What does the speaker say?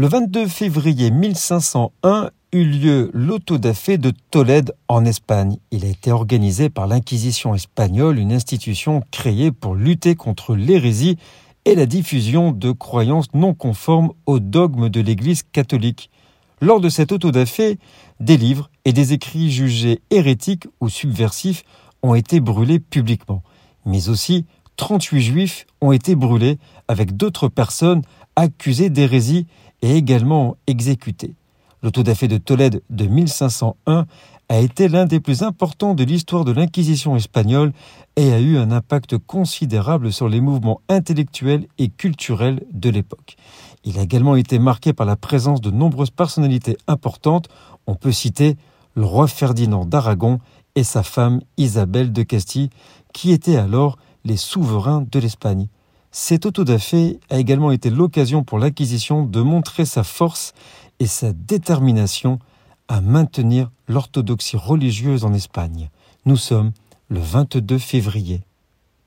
Le 22 février 1501 eut lieu l'autodafé de Tolède en Espagne. Il a été organisé par l'Inquisition espagnole, une institution créée pour lutter contre l'hérésie et la diffusion de croyances non conformes aux dogmes de l'Église catholique. Lors de cet autodafé, des livres et des écrits jugés hérétiques ou subversifs ont été brûlés publiquement, mais aussi 38 juifs ont été brûlés avec d'autres personnes accusées d'hérésie et également exécutés. L'autodafé de Tolède de 1501 a été l'un des plus importants de l'histoire de l'Inquisition espagnole et a eu un impact considérable sur les mouvements intellectuels et culturels de l'époque. Il a également été marqué par la présence de nombreuses personnalités importantes. On peut citer le roi Ferdinand d'Aragon et sa femme Isabelle de Castille, qui étaient alors les souverains de l'Espagne. Cet autodafé a également été l'occasion pour l'Inquisition de montrer sa force et sa détermination à maintenir l'orthodoxie religieuse en Espagne. Nous sommes le 22 février.